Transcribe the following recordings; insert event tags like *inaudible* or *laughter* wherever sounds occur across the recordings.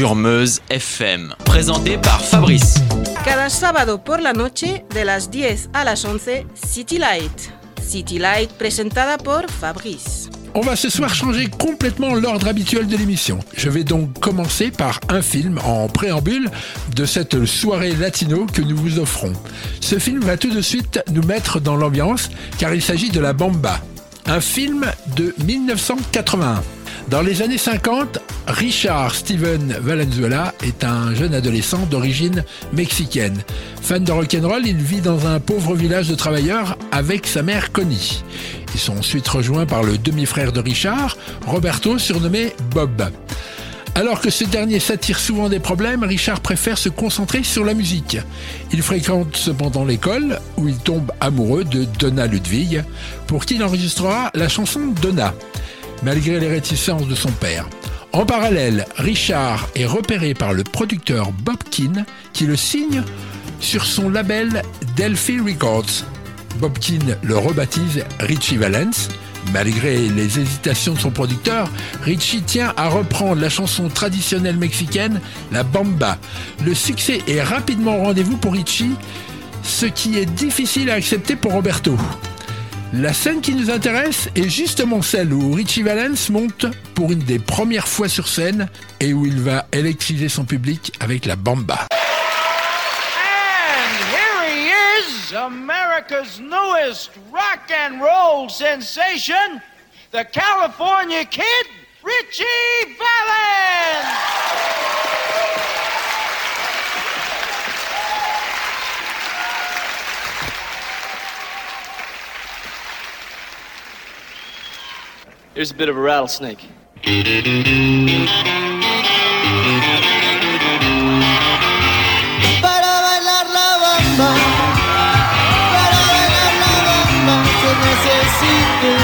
Sur Meuse FM, présenté par Fabrice. Cada sábado por la noche, de las 10 a las 11, City Light. City Light presentada por Fabrice. On va ce soir changer complètement l'ordre habituel de l'émission. Je vais donc commencer par un film en préambule de cette soirée latino que nous vous offrons. Ce film va tout de suite nous mettre dans l'ambiance car il s'agit de La Bamba, un film de 1981. Dans les années 50, Richard Steven Valenzuela est un jeune adolescent d'origine mexicaine. Fan de rock'n'roll, il vit dans un pauvre village de travailleurs avec sa mère Connie. Ils sont ensuite rejoints par le demi-frère de Richard, Roberto, surnommé Bob. Alors que ce dernier s'attire souvent des problèmes, Richard préfère se concentrer sur la musique. Il fréquente cependant l'école où il tombe amoureux de Donna Ludwig, pour qui il enregistrera la chanson Donna malgré les réticences de son père. En parallèle, Richard est repéré par le producteur Bob Keane qui le signe sur son label Delphi Records. Bob Keane le rebaptise Richie Valence. Malgré les hésitations de son producteur, Richie tient à reprendre la chanson traditionnelle mexicaine, la bamba. Le succès est rapidement au rendez-vous pour Richie, ce qui est difficile à accepter pour Roberto. La scène qui nous intéresse est justement celle où Richie Valens monte pour une des premières fois sur scène et où il va électriser son public avec la bamba. And here he is, America's newest rock and roll sensation, the California Kid, Richie Valens. Here's a bit of a rattlesnake. Para bailar la bamba, para bailar la bamba, se necesita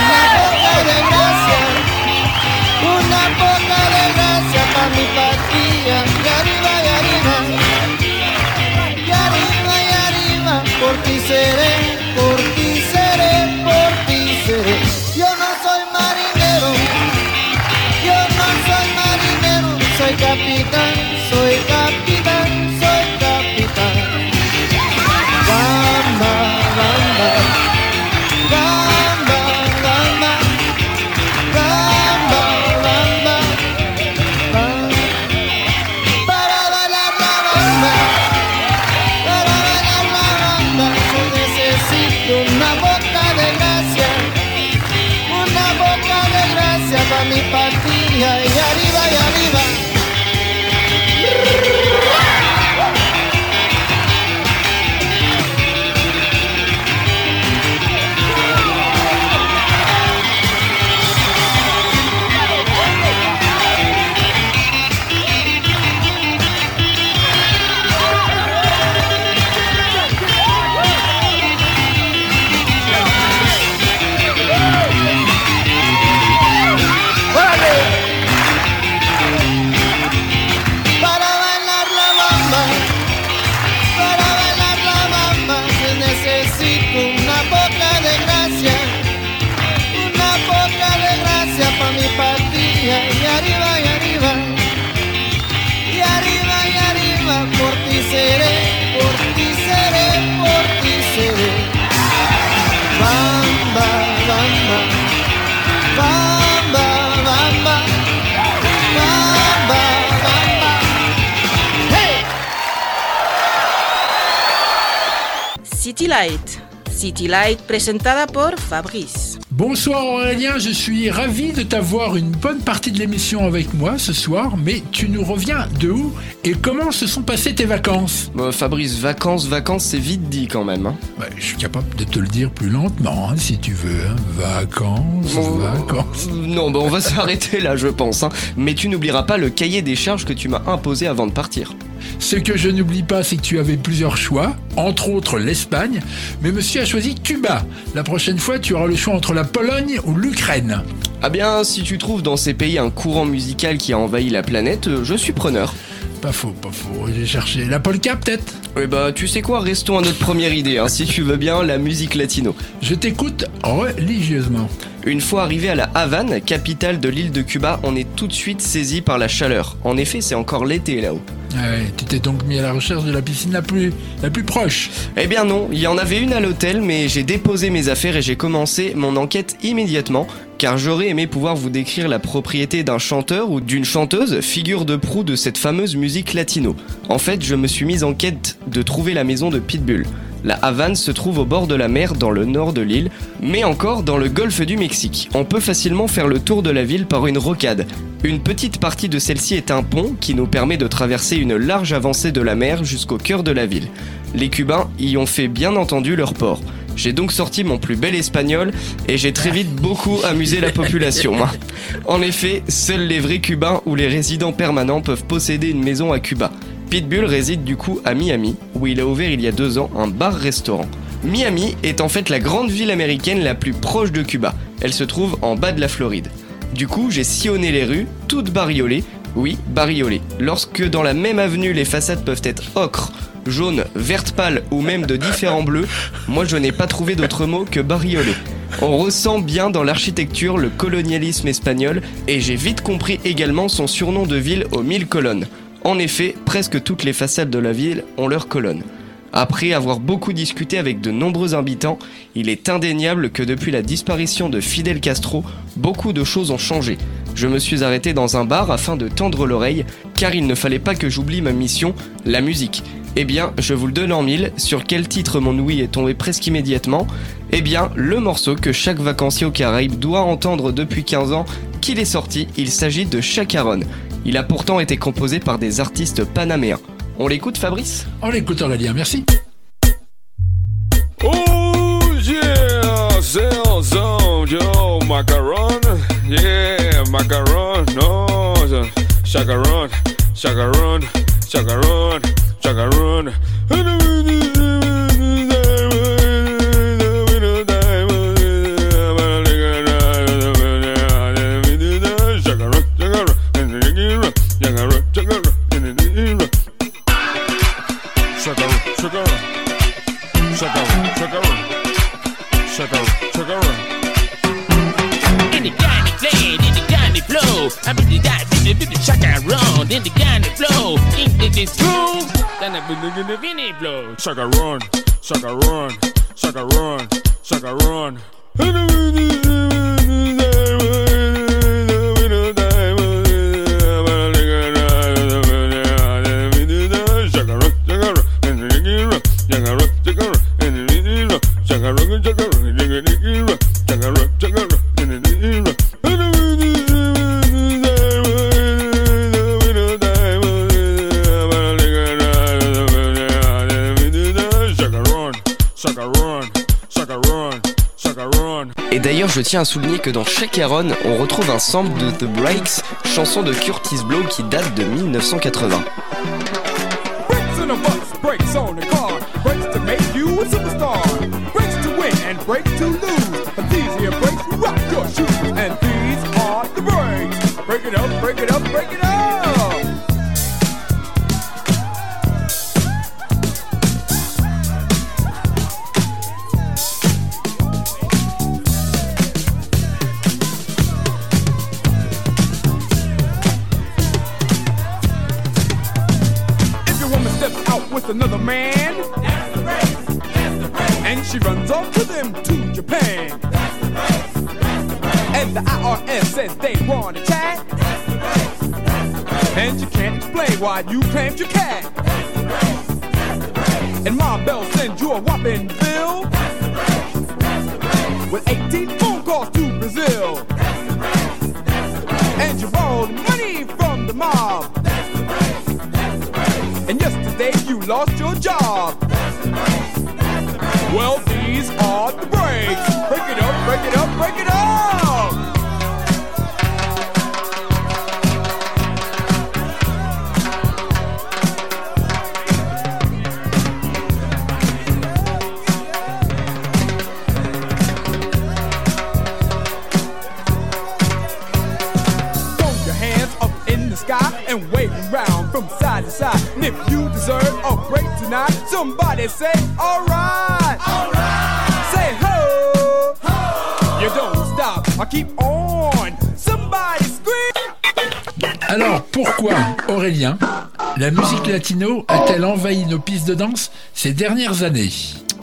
City Light presentada por Fabrice. Bonsoir Aurélien, je suis ravi de t'avoir une bonne partie de l'émission avec moi ce soir, mais tu nous reviens de où et comment se sont passées tes vacances? Bon, Fabrice, vacances, vacances, c'est vite dit quand même. Hein. Bah, Je suis capable de te le dire plus lentement, hein, si tu veux. hein. Vacances, Bon, vacances. euh, Non, bah on va *laughs* s'arrêter là, je pense. hein. Mais tu n'oublieras pas le cahier des charges que tu m'as imposé avant de partir. Ce que je n'oublie pas, c'est que tu avais plusieurs choix, entre autres l'Espagne, mais monsieur a choisi Cuba. La prochaine fois, tu auras le choix entre la Pologne ou l'Ukraine. Ah bien, si tu trouves dans ces pays un courant musical qui a envahi la planète, euh, je suis preneur. Pas faux, pas faux. J'ai cherché la polka peut-être? Eh bah, tu sais quoi, restons à notre première idée, hein, si tu veux bien, la musique latino. Je t'écoute religieusement. Une fois arrivé à la Havane, capitale de l'île de Cuba, on est tout de suite saisi par la chaleur. En effet, c'est encore l'été là-haut. Ah ouais, tu t'es donc mis à la recherche de la piscine la plus, la plus proche. Eh bien non, il y en avait une à l'hôtel, mais j'ai déposé mes affaires et j'ai commencé mon enquête immédiatement, car j'aurais aimé pouvoir vous décrire la propriété d'un chanteur ou d'une chanteuse, figure de proue de cette fameuse musique latino. En fait, je me suis mise en quête de trouver la maison de Pitbull. La Havane se trouve au bord de la mer dans le nord de l'île, mais encore dans le golfe du Mexique. On peut facilement faire le tour de la ville par une rocade. Une petite partie de celle-ci est un pont qui nous permet de traverser une large avancée de la mer jusqu'au cœur de la ville. Les Cubains y ont fait bien entendu leur port. J'ai donc sorti mon plus bel espagnol et j'ai très vite beaucoup amusé la population. En effet, seuls les vrais Cubains ou les résidents permanents peuvent posséder une maison à Cuba. Pitbull réside du coup à Miami, où il a ouvert il y a deux ans un bar-restaurant. Miami est en fait la grande ville américaine la plus proche de Cuba. Elle se trouve en bas de la Floride. Du coup, j'ai sillonné les rues, toutes bariolées. Oui, bariolées. Lorsque dans la même avenue les façades peuvent être ocre, jaune, verte pâle ou même de différents bleus, moi je n'ai pas trouvé d'autre mot que bariolé. On ressent bien dans l'architecture le colonialisme espagnol et j'ai vite compris également son surnom de ville aux mille colonnes. En effet, presque toutes les façades de la ville ont leurs colonnes. Après avoir beaucoup discuté avec de nombreux habitants, il est indéniable que depuis la disparition de Fidel Castro, beaucoup de choses ont changé. Je me suis arrêté dans un bar afin de tendre l'oreille, car il ne fallait pas que j'oublie ma mission, la musique. Eh bien, je vous le donne en mille, sur quel titre mon ouïe est tombé presque immédiatement Eh bien, le morceau que chaque vacancier aux Caraïbes doit entendre depuis 15 ans qu'il est sorti, il s'agit de Chacaron. Il a pourtant été composé par des artistes panaméens. On l'écoute Fabrice? En l'écoutant la lien, merci. Oh yeah, Zell Zone, yo, macaron, yeah, macaron, no, chacaron, chacaron, chacaron, chacaron. in Vinny blow. Sucker run, sucker run, sucker run, sucker run. Je tiens à souligner que dans Chacaron, on retrouve un sample de The Breaks, chanson de Curtis Blow qui date de 1980. They want to chat. And you can't explain why you claimed your cat. And my Bell sends you a whopping bill La musique latino a-t-elle envahi nos pistes de danse ces dernières années?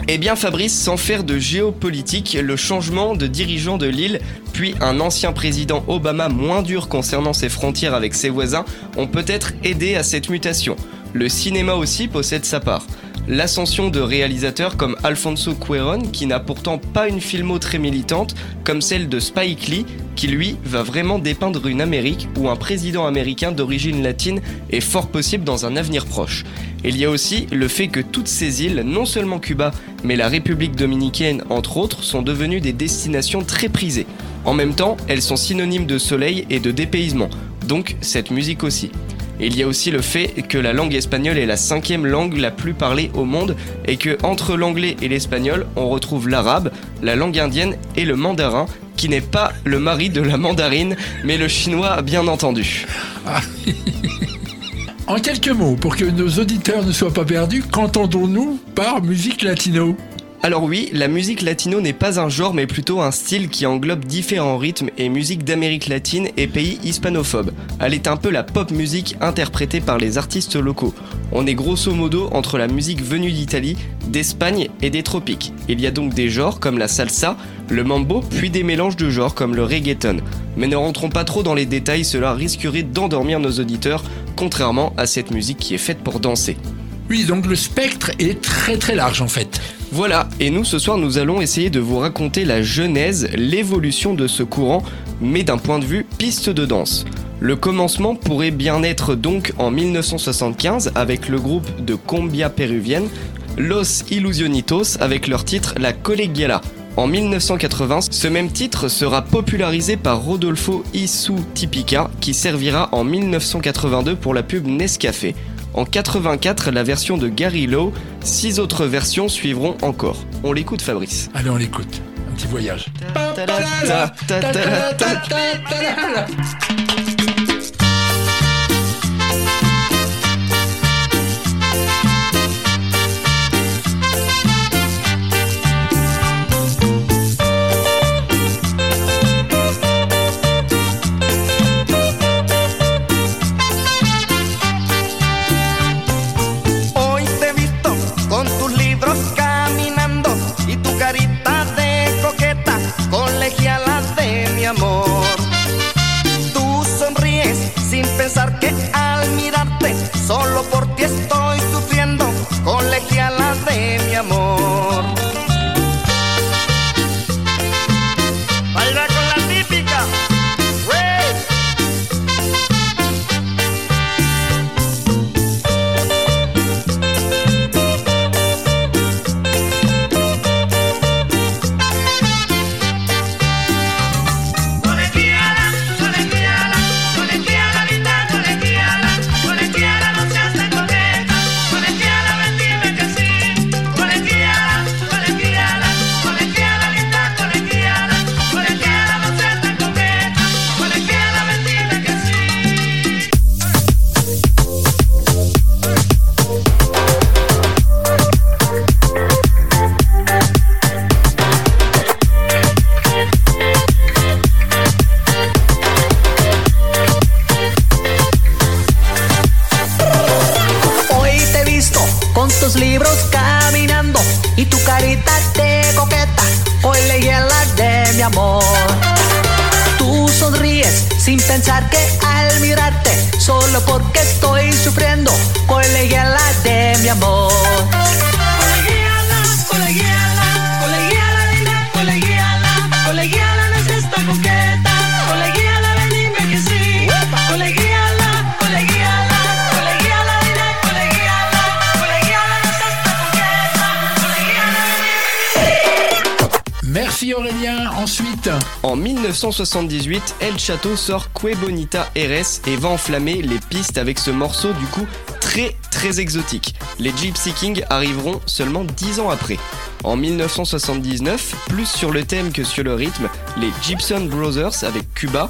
Eh bien Fabrice, sans faire de géopolitique, le changement de dirigeant de l'île, puis un ancien président Obama moins dur concernant ses frontières avec ses voisins, ont peut-être aidé à cette mutation. Le cinéma aussi possède sa part. L'ascension de réalisateurs comme Alfonso Cuarón, qui n'a pourtant pas une filmo très militante, comme celle de Spike Lee, qui lui va vraiment dépeindre une Amérique où un président américain d'origine latine est fort possible dans un avenir proche. Il y a aussi le fait que toutes ces îles, non seulement Cuba, mais la République dominicaine entre autres, sont devenues des destinations très prisées. En même temps, elles sont synonymes de soleil et de dépaysement, donc cette musique aussi. Il y a aussi le fait que la langue espagnole est la cinquième langue la plus parlée au monde et que entre l'anglais et l'espagnol, on retrouve l'arabe, la langue indienne et le mandarin, qui n'est pas le mari de la mandarine, mais le chinois bien entendu. *laughs* En quelques mots, pour que nos auditeurs ne soient pas perdus, qu'entendons-nous par musique latino? Alors oui, la musique latino n'est pas un genre mais plutôt un style qui englobe différents rythmes et musiques d'Amérique latine et pays hispanophobes. Elle est un peu la pop musique interprétée par les artistes locaux. On est grosso modo entre la musique venue d'Italie, d'Espagne et des tropiques. Il y a donc des genres comme la salsa, le mambo, puis des mélanges de genres comme le reggaeton. Mais ne rentrons pas trop dans les détails, cela risquerait d'endormir nos auditeurs, contrairement à cette musique qui est faite pour danser. Oui, donc le spectre est très très large en fait. Voilà, et nous ce soir nous allons essayer de vous raconter la genèse, l'évolution de ce courant, mais d'un point de vue piste de danse. Le commencement pourrait bien être donc en 1975 avec le groupe de combia péruvienne Los Illusionitos avec leur titre La Colegiala. En 1980, ce même titre sera popularisé par Rodolfo Isu Tipica qui servira en 1982 pour la pub Nescafé. En 84, la version de Gary Lowe, six autres versions suivront encore. On l'écoute Fabrice. Allez, on l'écoute. Un petit voyage. En 1978, El Chato sort Que Bonita RS et va enflammer les pistes avec ce morceau du coup très très exotique. Les Gypsy Kings arriveront seulement 10 ans après. En 1979, plus sur le thème que sur le rythme, les Gibson Brothers avec Cuba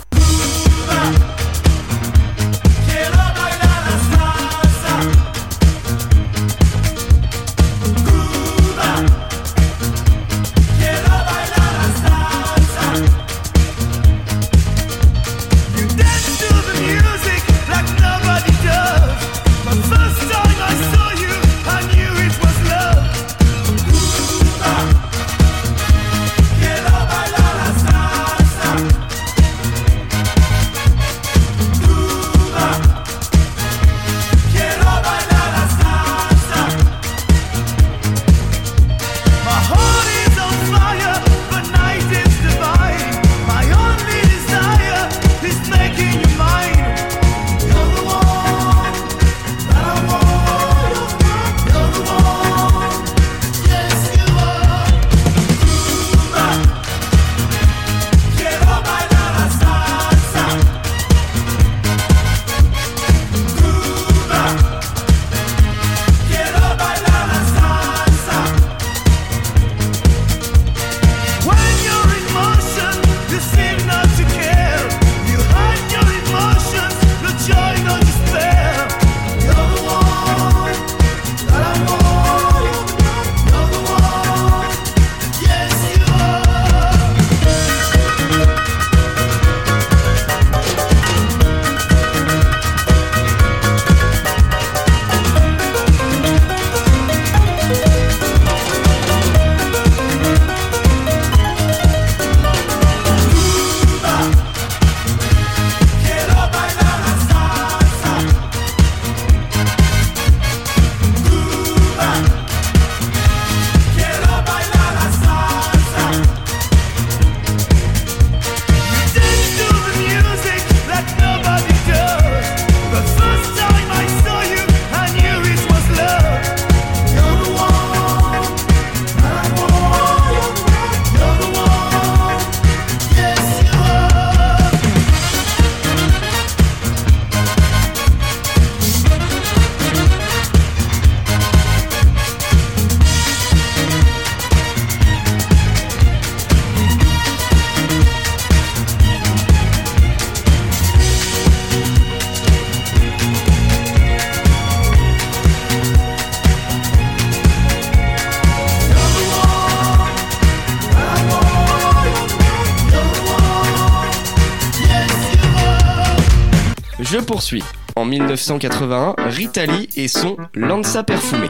1981, Ritali et son Lanza Perfumé.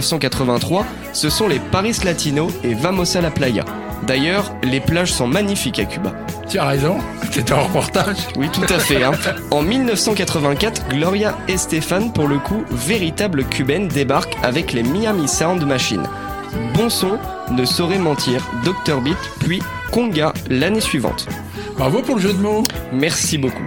1983, ce sont les Paris Latinos et Vamos a la Playa. D'ailleurs, les plages sont magnifiques à Cuba. Tu as raison, c'était un reportage. Oui, tout à fait. Hein. En 1984, Gloria Estefan, pour le coup, véritable cubaine, débarque avec les Miami Sound Machine. Bon son, ne saurait mentir, Dr Beat, puis Conga l'année suivante. Bravo pour le jeu de mots. Merci beaucoup.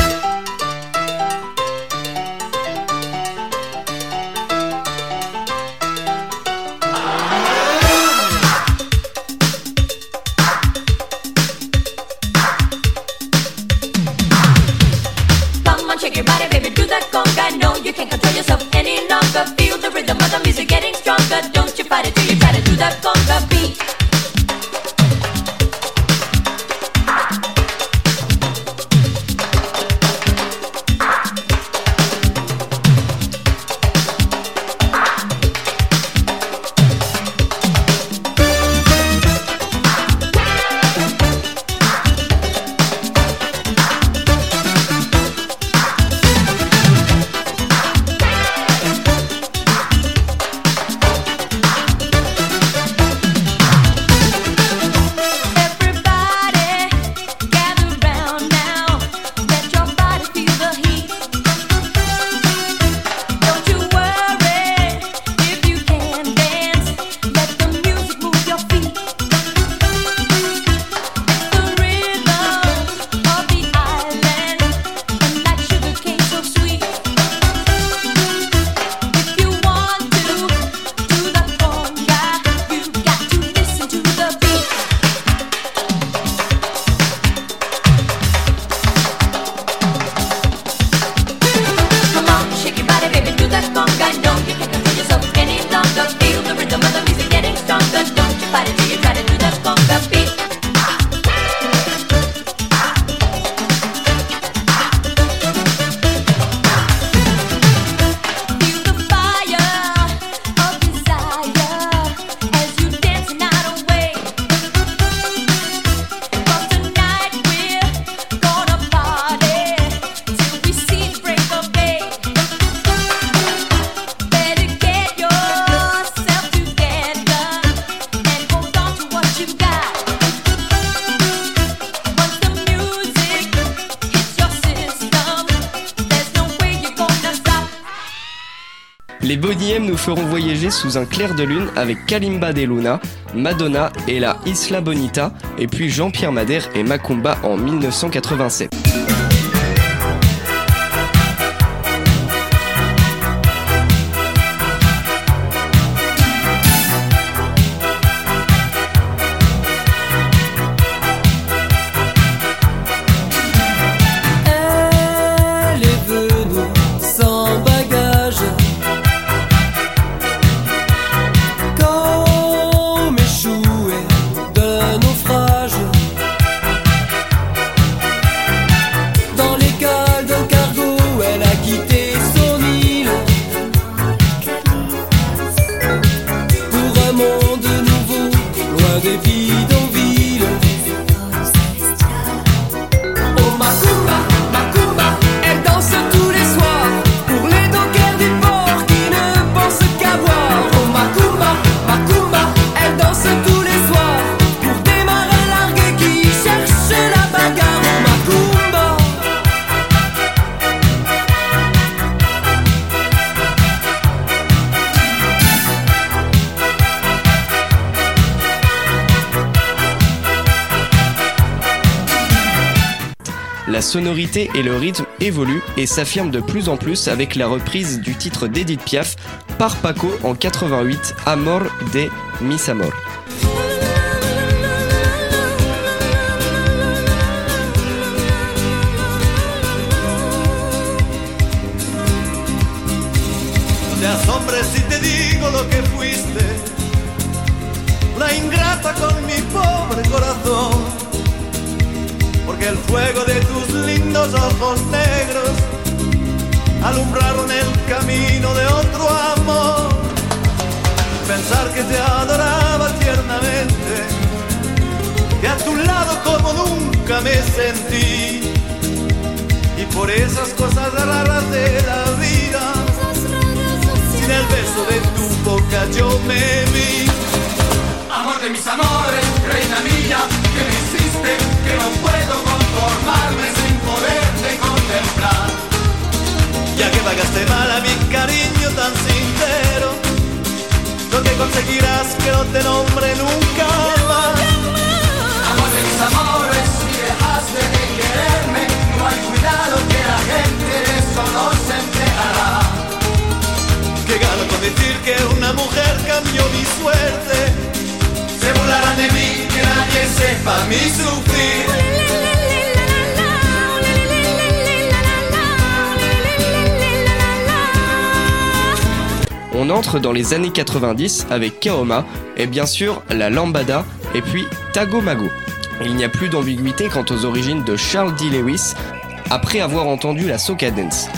Un clair de lune avec Kalimba de Luna, Madonna et la Isla Bonita, et puis Jean-Pierre Madère et Macumba en 1987. Et le rythme évoluent et s'affirment de plus en plus avec la reprise du titre d'Edith Piaf par Paco en 88, Amor de Mis Amor. Te adoraba tiernamente, que a tu lado como nunca me sentí, y por esas cosas raras de la vida sin el beso de tu boca yo me vi. Amor de mis amores, reina mía, que me hiciste, que no puedo conformarme sin poderte contemplar. Ya que pagaste mal a mi cariño tan lo que conseguirás que no te nombre nunca más. Amor de mis amores, si dejaste de quererme, no hay cuidado que la gente de eso no se enterará. Que gano con decir que una mujer cambió mi suerte. Se burlarán de mí, que nadie sepa mi sufrir. On entre dans les années 90 avec Kaoma et bien sûr la Lambada et puis Tago Mago. Il n'y a plus d'ambiguïté quant aux origines de Charles D. Lewis après avoir entendu la soca dance.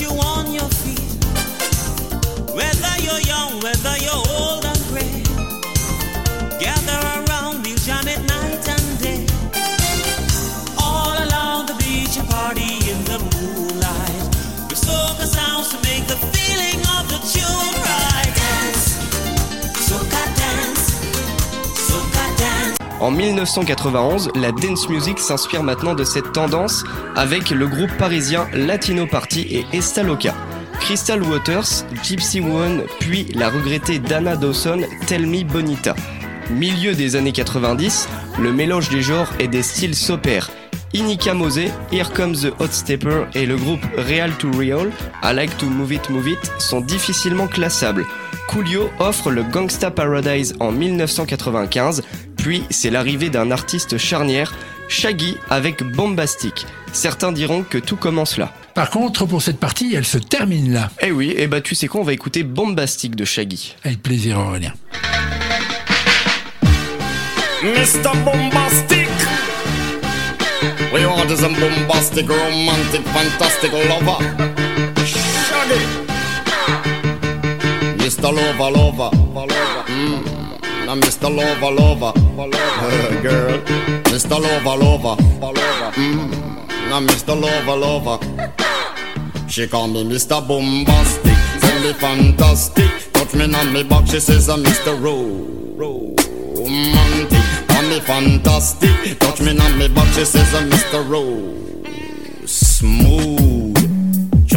Rhythm will put you on En 1991, la dance music s'inspire maintenant de cette tendance avec le groupe parisien Latino Party et Estaloca. Crystal Waters, Gypsy One, puis la regrettée Dana Dawson, Tell Me Bonita. Milieu des années 90, le mélange des genres et des styles s'opère. Inika Mose, Here Comes the Hot Stepper et le groupe Real to Real, I Like to Move It Move It sont difficilement classables. Coolio offre le Gangsta Paradise en 1995, puis c'est l'arrivée d'un artiste charnière, Shaggy avec Bombastic. Certains diront que tout commence là. Par contre, pour cette partie, elle se termine là. Eh oui, et bah tu sais quoi, on va écouter Bombastic de Shaggy. Avec plaisir, Aurélien. Mr. Bombastic. We want is a bombastic, romantic, fantastic lover. Shaggy. Mr. Lover, lover. Mm. Now Mr. Lover, lover. Girl. Mr. Lover, lover. Mm. Now Mr. Lover, lover. She call me Mr. Bombastic. Tell me fantastic. Touch me on me back. She says I'm Mr. Romantic. Call me fantastic. Touch me on me back. She says I'm Mr. Rose. Smooth.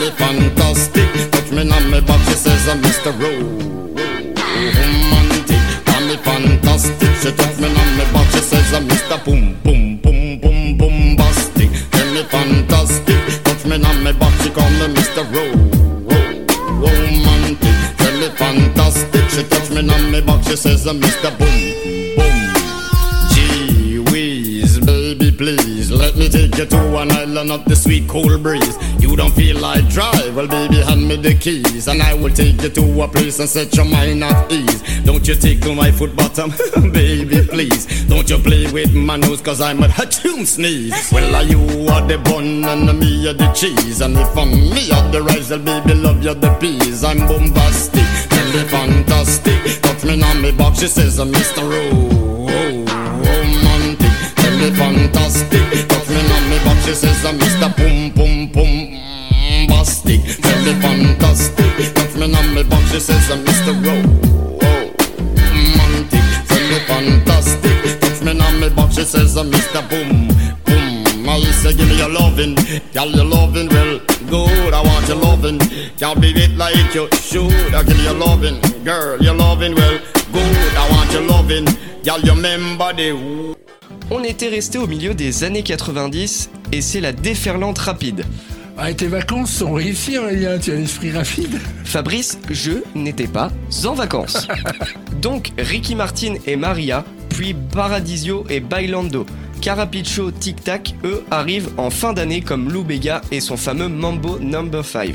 Me fantastic. Touch me on my back, she says I'm Mr. Romantic. Tell me fantastic. She touch me on my back, she says I'm Mr. Boom, boom, boom, boom, bombastic. Tell me fantastic. Touch me on my back, she call me Mr. Ro- Romantic. Tell me fantastic. She touch me on my back, she says I'm Mr. Boom, boom. You to an island of the sweet cool breeze. You don't feel like drive? Well, baby, hand me the keys, and I will take you to a place and set your mind at ease. Don't you tickle my foot bottom, *laughs* baby, please. Don't you play with my nose, cause I'm a hatchoon sneeze. Well, are you are the bun and me are the cheese, and if I'm me are the rice, well, baby, love you the peas. I'm bombastic, me fantastic. Touch me on me box, she says I'm Mr. Ro- romantic. Tell me fantastic. She says I'm Mr. Boom Boom Boom Bastic. Tell me fantastic. Touch me on me back, she says I'm Mr. Romantic. Me fantastic. Touch me on me back, she says I'm Mr. Boom Boom. I say give me your loving, girl your loving well good. I want your loving, can't be it like you should. I give you loving, girl your loving well good. I want your loving, girl you remember the On était resté au milieu des années 90 et c'est la déferlante rapide. Ah, tes vacances sont réussies, Aurélien. Tu as l'esprit rapide? Fabrice, je n'étais pas en vacances. *laughs* Donc Ricky Martin et Maria, puis Paradisio et Bailando. Carapicho, Tic Tac, eux, arrivent en fin d'année comme Lou Bega et son fameux Mambo Number 5.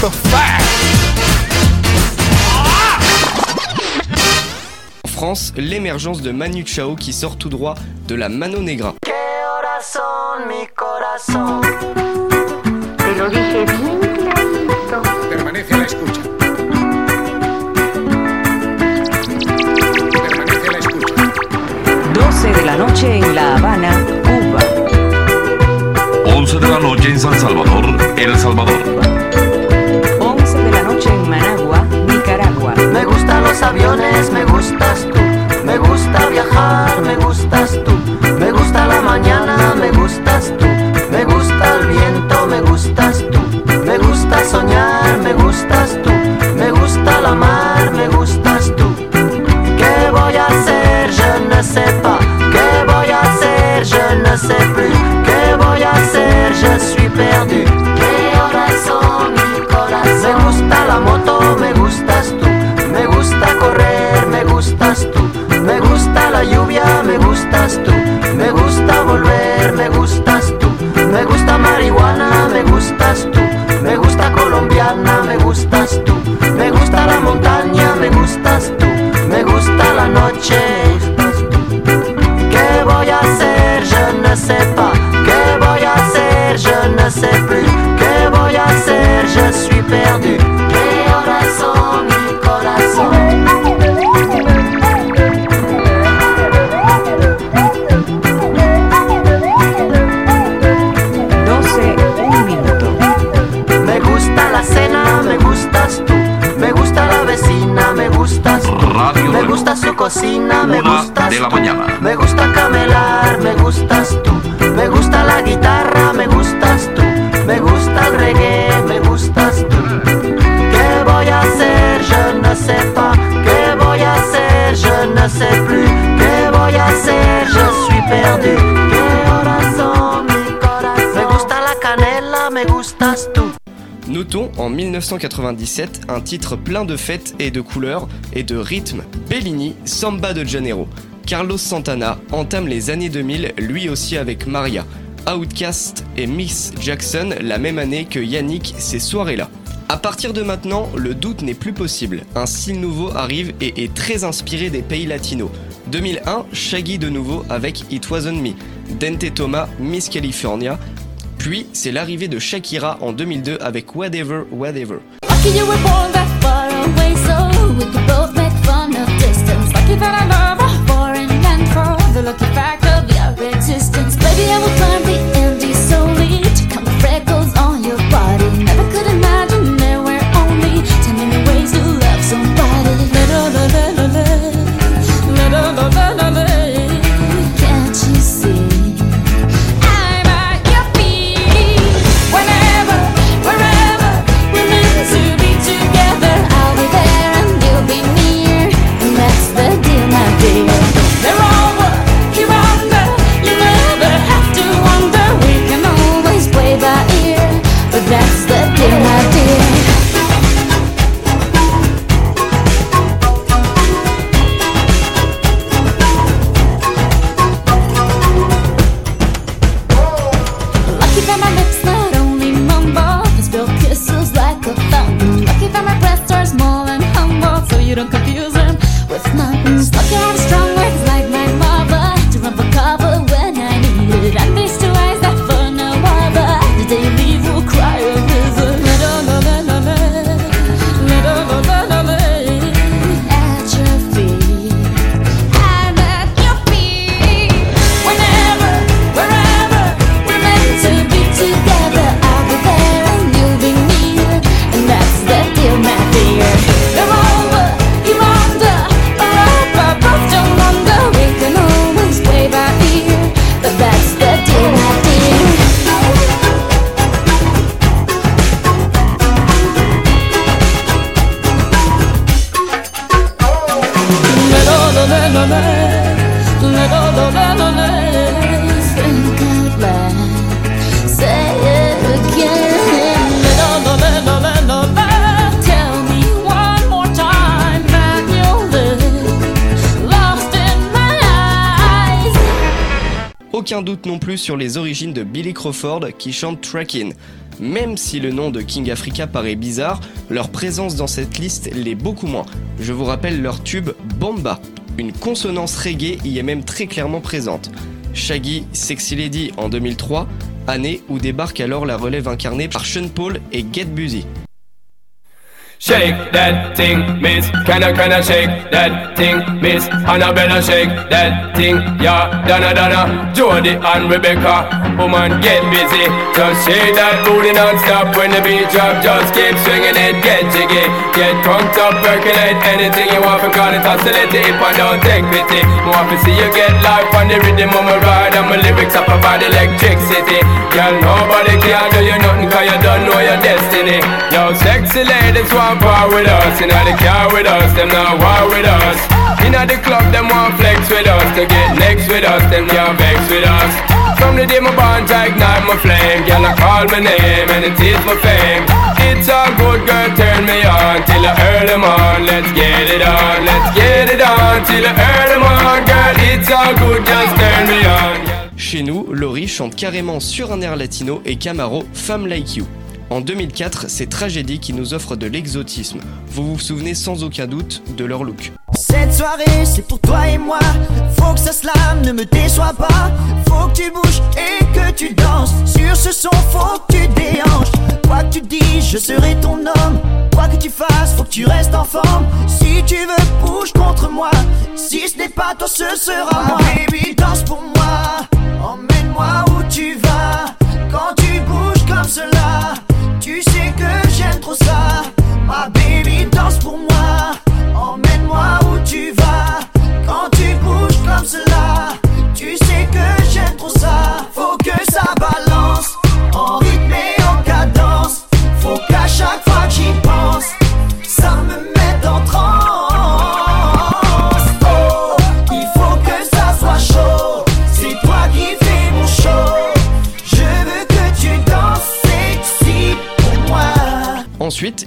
En France, l'émergence de Manu Chao qui sort tout droit de la Mano Negra. Permanece la escucha. Permanece la escucha. 12 de la noche en La Habana, Cuba. 11 de la noche en San Salvador, El Salvador. Me gustas tú. Me gusta viajar, me gustas tú. Me gusta la mañana, me gustas tú. Me gusta el viento, me gustas tú. Me gusta soñar, me gustas tú. Me gusta la mar, me gustas tú. ¿Qué voy a hacer? Je ne sais pas. ¿Qué voy a hacer? Je ne sais plus. ¿Qué voy a hacer? Je suis perdu. Me gusta colombiana, me gustas tú. Me gusta la montaña, me gustas tú. Me gusta la noche. ¿Qué voy a hacer? Sais cocina, me Una gustas de la tú. mañana. Me gusta camelar, me gustas tú. En 1997 un titre plein de fêtes et de couleurs et de rythme. Bellini, Samba de Janeiro. Carlos Santana entame les années 2000 lui aussi avec Maria. Outcast et Miss Jackson la même année que Yannick ces soirées-là. À partir de maintenant, le doute n'est plus possible. Un style nouveau arrive et est très inspiré des pays latinos. 2001, Shaggy de nouveau avec It Wasn't Me. Dente Thomas, Miss California. Puis, c'est l'arrivée de Shakira en 2002 avec Whatever, Whatever. Sur les origines de Billy Crawford qui chante Trackin'. Même si le nom de King Africa paraît bizarre, leur présence dans cette liste l'est beaucoup moins. Je vous rappelle leur tube Bomba. Une consonance reggae y est même très clairement présente. Shaggy, Sexy Lady en 2003, année où débarque alors la relève incarnée par Sean Paul et Get Busy. Shake that thing, miss. Can I, can I shake that thing, miss? Annabella, shake that thing, yeah. Donna, Donna, Jody and Rebecca. Woman, get busy. Just shake that booty non-stop when the beat drop. Just keep swinging it, get jiggy. Get crunked up, percolate anything you want. Because it's oscillating if I don't take pity. More to see you get life on the rhythm of my ride. And my lyrics up about electricity. Girl, nobody can do Sexy ladies want part with us. In the car with us, them not war with us. In the club, them want flex with us. To get next with us, them can't vex with us. From the day my bond, ignite my flame. Girl, I call my name and it is my fame. It's a good girl, turn me on till I earn them on. Let's get it on, let's get it on till I earn them on. Girl, it's all good, just turn me on. Chez nous, Laurie chante carrément sur un air latino et Camaro Femme Like You. En 2004, c'est Tragédie qui nous offre de l'exotisme. Vous vous souvenez sans aucun doute de leur look. Cette soirée, c'est pour toi et moi. Faut que ça slame, ne me déçois pas. Faut que tu bouges et que tu danses. Sur ce son, faut que tu déhanches. Quoi que tu dis, je serai ton homme. Quoi que tu fasses, faut que tu restes en forme. Si tu veux, bouge contre moi. Si ce n'est pas toi, ce sera moi. Baby, danse pour moi. Emmène-moi où tu vas. Quand tu bouges comme cela, tu sais que j'aime trop ça. Ma baby, danse pour moi. Emmène-moi où tu vas. Quand tu bouges comme cela, tu sais que j'aime trop ça. Faut que ça balance. En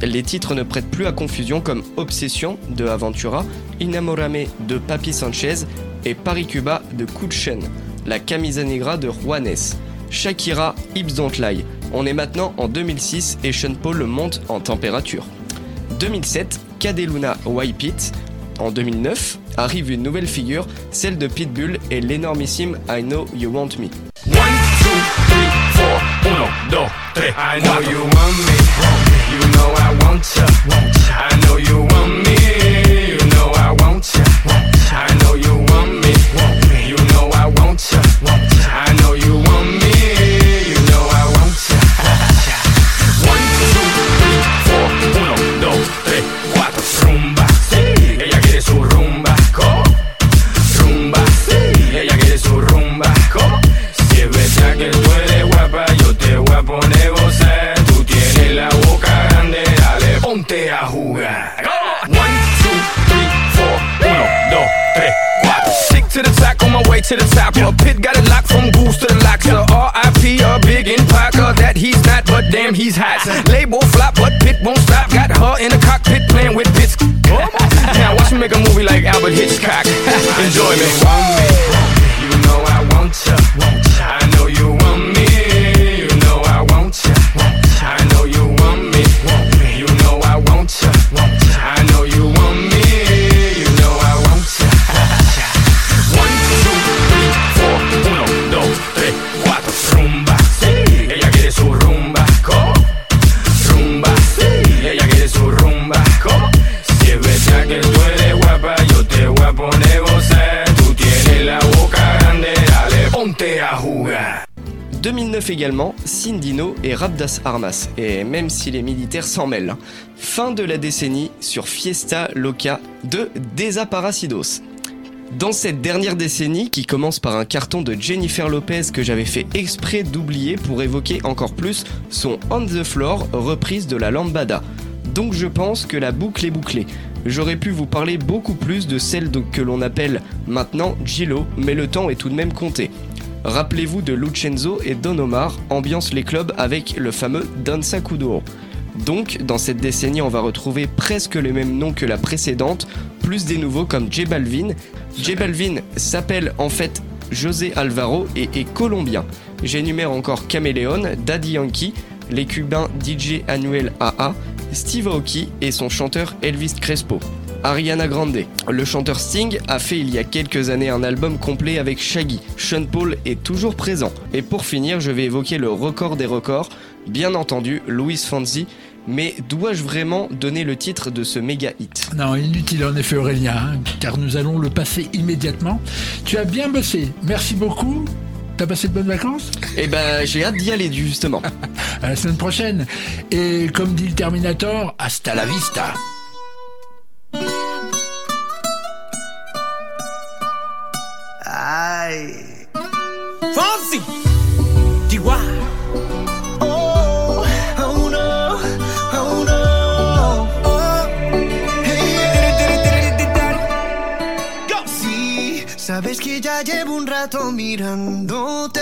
les titres ne prêtent plus à confusion comme Obsession de Aventura, Inamorame de Papi Sanchez et Paris Cuba de Kutchen, La Camisa Negra de Juanes, Shakira, Hips Don't Lie. On est maintenant en 2006 et Sean Paul monte en température. 2007, Cadeluna Wipe It. En 2009, arrive une nouvelle figure, celle de Pitbull et l'énormissime I Know You Want Me. One, two, three, four, uno, dos, tres, I know you want me. You know I want ya. I know you want me. To the top. A pit got it locked from goose to the locks. A R.I.P. a big impact. Uh, that he's not, but damn, he's hot. Label flop, but pit won't stop. Got her in the cockpit playing with bits. now watch me make a movie like Albert Hitchcock. *laughs* Enjoy me. 2009 également, Sindino et Rabdas Armas, et même si les militaires s'en mêlent. Fin de la décennie sur Fiesta Loca de Desaparecidos. Dans cette dernière décennie, qui commence par un carton de Jennifer Lopez que j'avais fait exprès d'oublier pour évoquer encore plus son On the Floor reprise de la Lambada. Donc je pense que la boucle est bouclée. J'aurais pu vous parler beaucoup plus de celle que l'on appelle maintenant Gillo, mais le temps est tout de même compté. Rappelez-vous de Lucenzo et Don Omar, ambiance les clubs avec le fameux Danza Kuduro. Donc, dans cette décennie, on va retrouver presque les mêmes noms que la précédente, plus des nouveaux comme J Balvin. J Balvin s'appelle en fait José Alvaro et est colombien. J'énumère encore Caméléon, Daddy Yankee, les cubains DJ Anuel AA, Steve Aoki et son chanteur Elvis Crespo. Ariana Grande. Le chanteur Sting a fait il y a quelques années un album complet avec Shaggy. Sean Paul est toujours présent. Et pour finir, je vais évoquer le record des records, bien entendu, Louis Fonsi. Mais dois-je vraiment donner le titre de ce méga hit? Non, inutile en effet Aurélien, hein, car nous allons le passer immédiatement. Tu as bien bossé, merci beaucoup. T'as passé de bonnes vacances? Eh ben, j'ai hâte d'y aller justement. *laughs* À la semaine prochaine. Et comme dit le Terminator, hasta la vista. Ay. Fonsi. Oh, oh oh. Oh. Sabes que ya llevo un rato mirándote.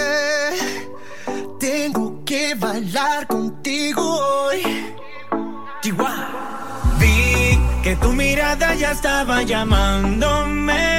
Tengo que bailar contigo hoy. Vi que tu mirada ya estaba llamándome.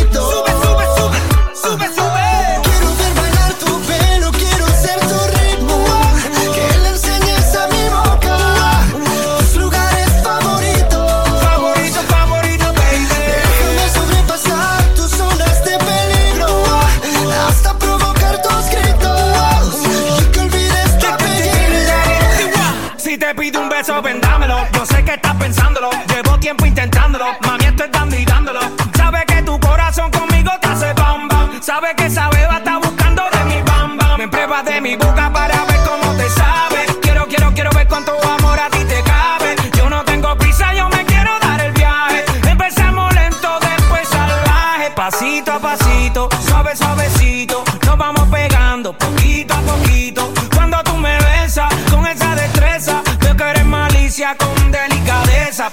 Intentándolo. Mami, estoy dando y dándolo. Sabe que tu corazón conmigo te hace bam bam. Sabe que esa beba está buscando de mi bam bam. Me pruebas de mi boca para ver cómo te sabe. Quiero, quiero, quiero ver cuánto amor a ti te cabe. Yo no tengo prisa, yo me quiero dar el viaje. Empezamos lento, después salvaje. Pasito a pasito,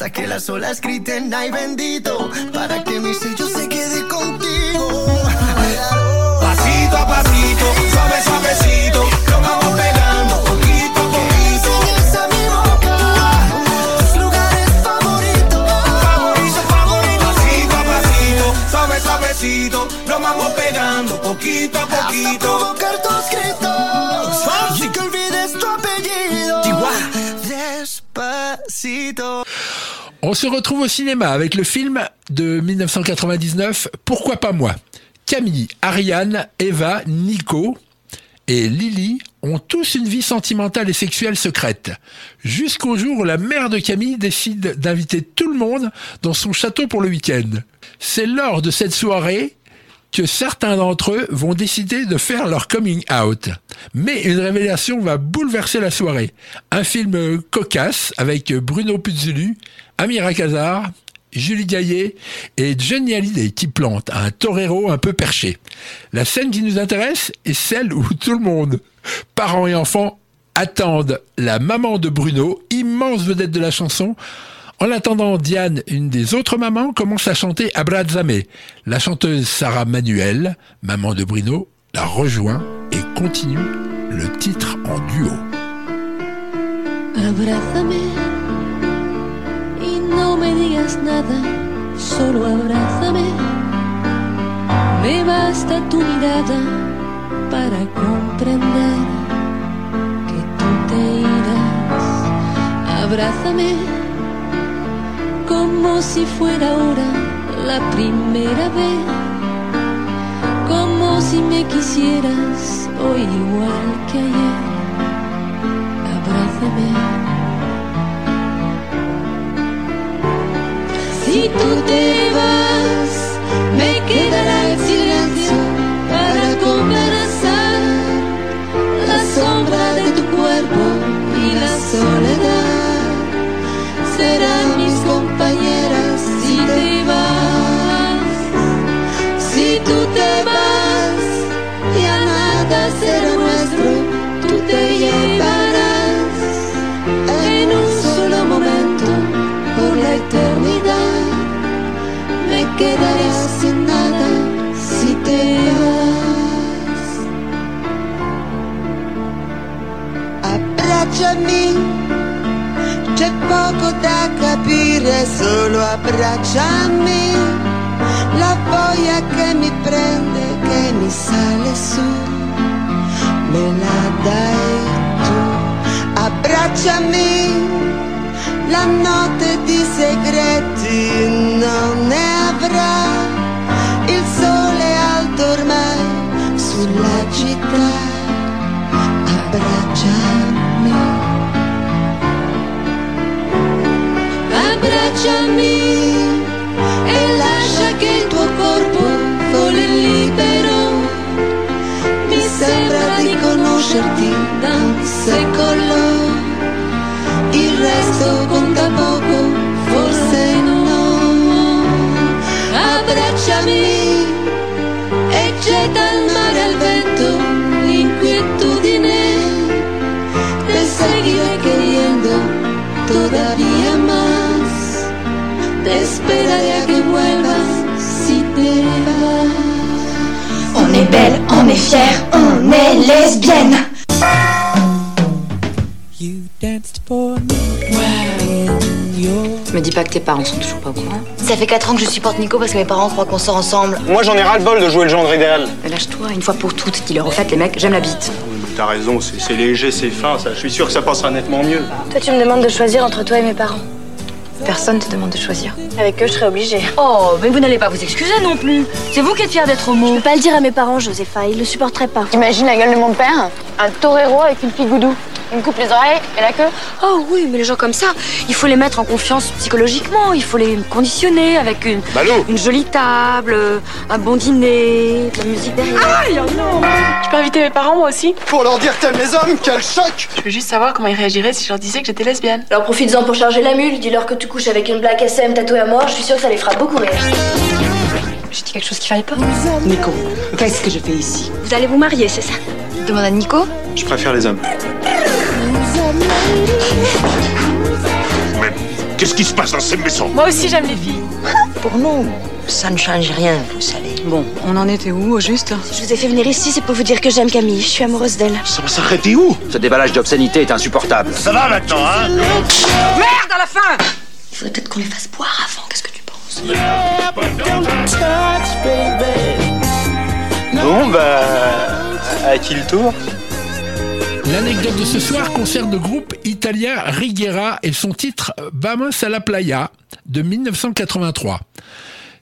Hasta que las olas griten, ay bendito. Para que mi sello se quede contigo. Pasito a pasito, suave, suavecito. Nos vamos pegando poquito a poquito. a mi boca lugares favoritos. Favorito, favorito. Pasito a pasito, suave, suavecito. Nos vamos pegando poquito a poquito. On se retrouve au cinéma avec le film de 1999 Pourquoi pas moi? Camille, Ariane, Eva, Nico et Lily ont tous une vie sentimentale et sexuelle secrète. Jusqu'au jour où la mère de Camille décide d'inviter tout le monde dans son château pour le week-end. C'est lors de cette soirée que certains d'entre eux vont décider de faire leur coming out. Mais une révélation va bouleverser la soirée. Un film cocasse avec Bruno Puzzulu, Amira Kazar, Julie Gaillet et Johnny Hallyday qui plante un torero un peu perché. La scène qui nous intéresse est celle où tout le monde, parents et enfants, attendent la maman de Bruno, immense vedette de la chanson. En attendant, Diane, une des autres mamans, commence à chanter Abrazame. La chanteuse Sarah Manuel, maman de Bruno, la rejoint et continue le titre en duo. Nada, solo abrázame. Me basta tu mirada para comprender que tú te irás. Abrázame como si fuera ahora la primera vez, como si me quisieras hoy igual que ayer. Abrázame. Si tú te vas, me quedará el silencio para conversar. La sombra de tu cuerpo y la soledad serán mis compañeras si te vas. Si tú te vas, Abbracciami, c'è poco da capire, solo abbracciami. La voglia che mi prende, che mi sale su, me la dai tu. Abbracciami, la notte di segreti non ne avrà. Il sole alto ormai sulla città. Abbracciami. Abbracciami e lascia che il tuo corpo voli libero. Mi sembra di conoscerti da un secolo. Il resto conta poco, forse no. Abbracciami e getta al mare al vento l'inquietudine de seguir queriendo todavía más. Te esperaré a que vuelvas si te vas. On est belle, on est fière, on est lesbienne. Me dis pas que tes parents sont toujours pas au courant. Ça fait 4 ans que je supporte Nico parce que mes parents croient qu'on sort ensemble. Moi j'en ai ras le bol de jouer le gendre idéal. Mais Lâche-toi, une fois pour toutes, dis-leur au fait, les mecs, j'aime la bite. T'as raison, c'est c'est léger, c'est fin, ça. Je suis sûr que ça passera nettement mieux. Toi, tu me demandes de choisir entre toi et mes parents. Personne te demande de choisir. Avec eux, je serais obligée. Oh, mais vous n'allez pas vous excuser non plus. C'est vous qui êtes fiers d'être homo. Je peux pas le dire à mes parents, Josepha, ils le supporteraient pas. Imagine la gueule de mon père, un torero avec une fille goudou. Il me coupe les oreilles et la queue. Oh oui, mais les gens comme ça, il faut les mettre en confiance psychologiquement, il faut les conditionner avec une, Balou. une jolie table, euh, un bon dîner, de la musique derrière. Aïe, oh non Je peux inviter mes parents, moi aussi Pour leur dire que t'aimes les hommes, quel choc Je veux juste savoir comment ils réagiraient si je leur disais que j'étais lesbienne. Alors profites-en pour charger la mule, dis-leur que tu couches avec une black SM tatouée à mort, je suis sûre que ça les fera beaucoup rire. J'ai dit quelque chose qu'il fallait pas. Nico, qu'est-ce que je fais ici? Vous allez vous marier, c'est ça? Demande à Nico. Je préfère les hommes. Mais qu'est-ce qui se passe dans ces maisons? Moi aussi, j'aime les filles. Pour nous, ça ne change rien, vous savez. Bon, on en était où au juste? Si je vous ai fait venir ici, c'est pour vous dire que j'aime Camille, je suis amoureuse d'elle. Ça va s'arrêter où? Ce déballage d'obscénité est insupportable. Ça va maintenant, hein? Merde à la fin Il faudrait peut-être qu'on les fasse boire avant, qu'est-ce que tu penses? Bon, bah. À qui le tour? L'anecdote de ce soir concerne le groupe italien Righiera et son titre Vamos a la playa de 1983.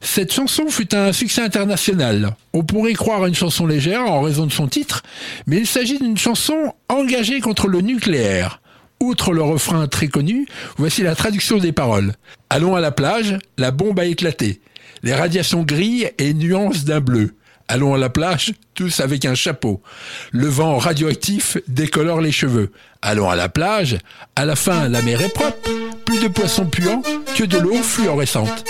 Cette chanson fut un succès international. On pourrait croire à une chanson légère en raison de son titre, mais il s'agit d'une chanson engagée contre le nucléaire. Outre le refrain très connu, voici la traduction des paroles. Allons à la plage, la bombe a éclaté. Les radiations grillent et nuances d'un bleu. Allons à la plage, tous avec un chapeau. Le vent radioactif décolore les cheveux. Allons à la plage, à la fin la mer est propre, plus de poissons puants que de l'eau fluorescente.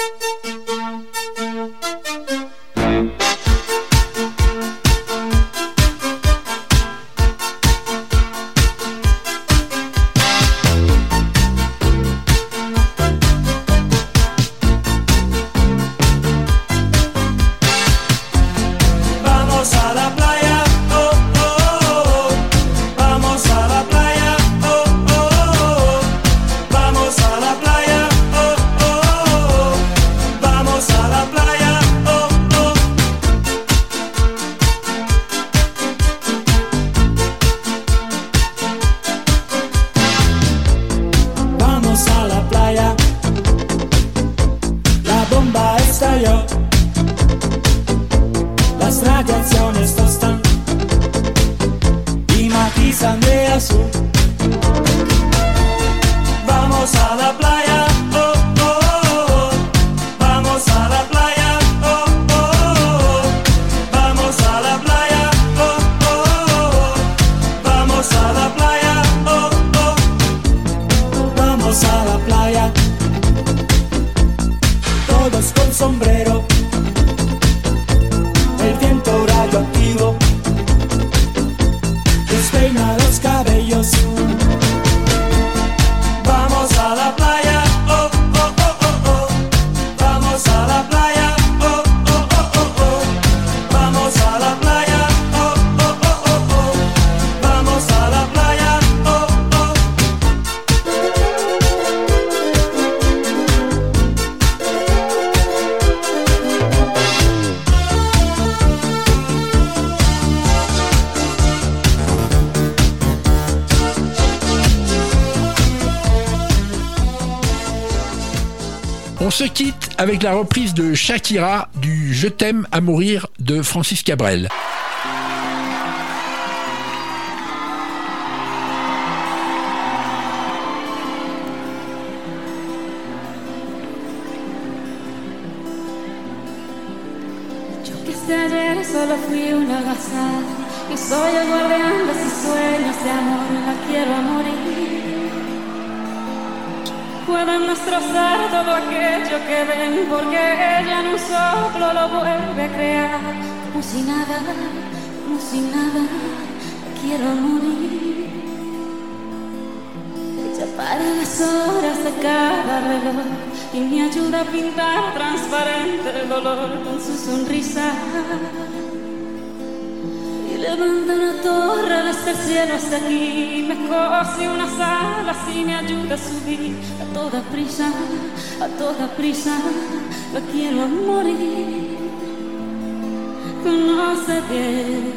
Pisan de azul. Vamos a la playa, avec la reprise de Shakira du Je t'aime à mourir de Francis Cabrel. Me ayuda a pintar transparente el dolor con su sonrisa. Y levanta una torre desde el cielo hasta aquí, me cose unas alas y me ayuda a subir a toda prisa, a toda prisa, la quiero morir. Conoce bien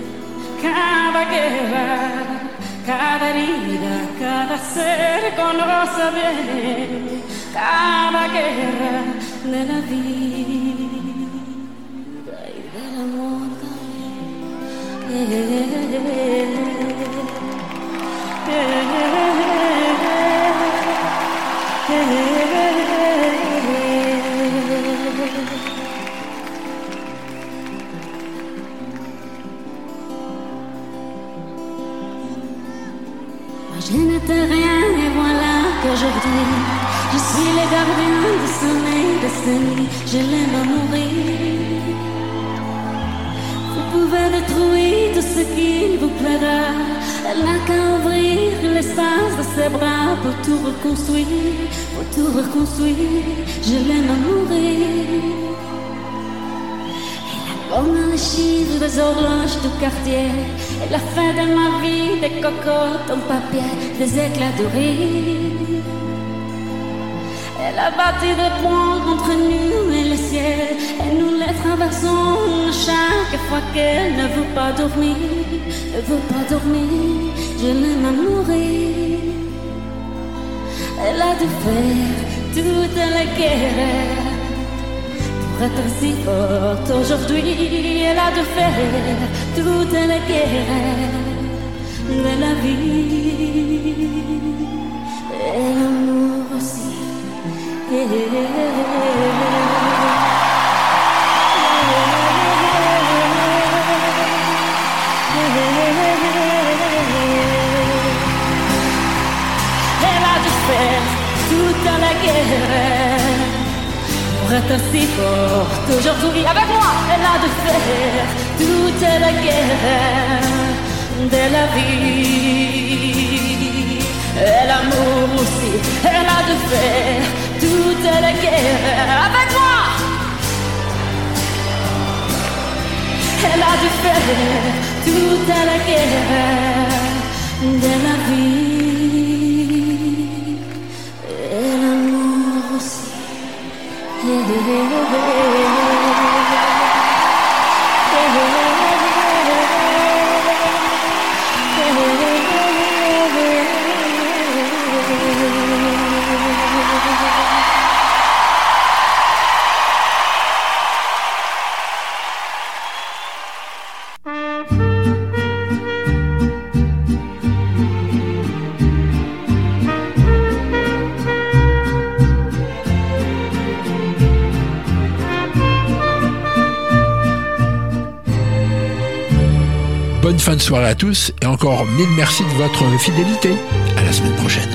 cada guerra cada herida, cada ser conoce bien cada guerra de la vida y del amor también. Je n'étais rien et voilà qu'aujourd'hui Je suis le gardien de son destin Je l'aime à mourir. Vous pouvez détruire tout ce qu'il vous plaira. Elle n'a qu'à ouvrir l'espace de ses bras Pour tout reconstruire, pour tout reconstruire. Je l'aime à mourir. Comme les chiffres des horloges du quartier Elle a fait de ma vie des cocottes en papier Des éclats de rire. Elle a bâti des ponts entre nous et le ciel. Et nous les traversons chaque fois qu'elle ne veut pas dormir. Ne veut pas dormir Je l'aime à mourir. Elle a dû faire toutes les guerres pour être si forte aujourd'hui, elle a dû faire toutes les guerres de la vie et l'amour aussi. Elle pour être si forte aujourd'hui. Avec moi, elle a de faire toute la guerre de la vie. Et l'amour aussi, elle a de faire toute la guerre. Avec moi, elle a de faire toute la guerre de la vie. Bonne fin de soirée à tous et encore mille merci de votre fidélité. À la semaine prochaine.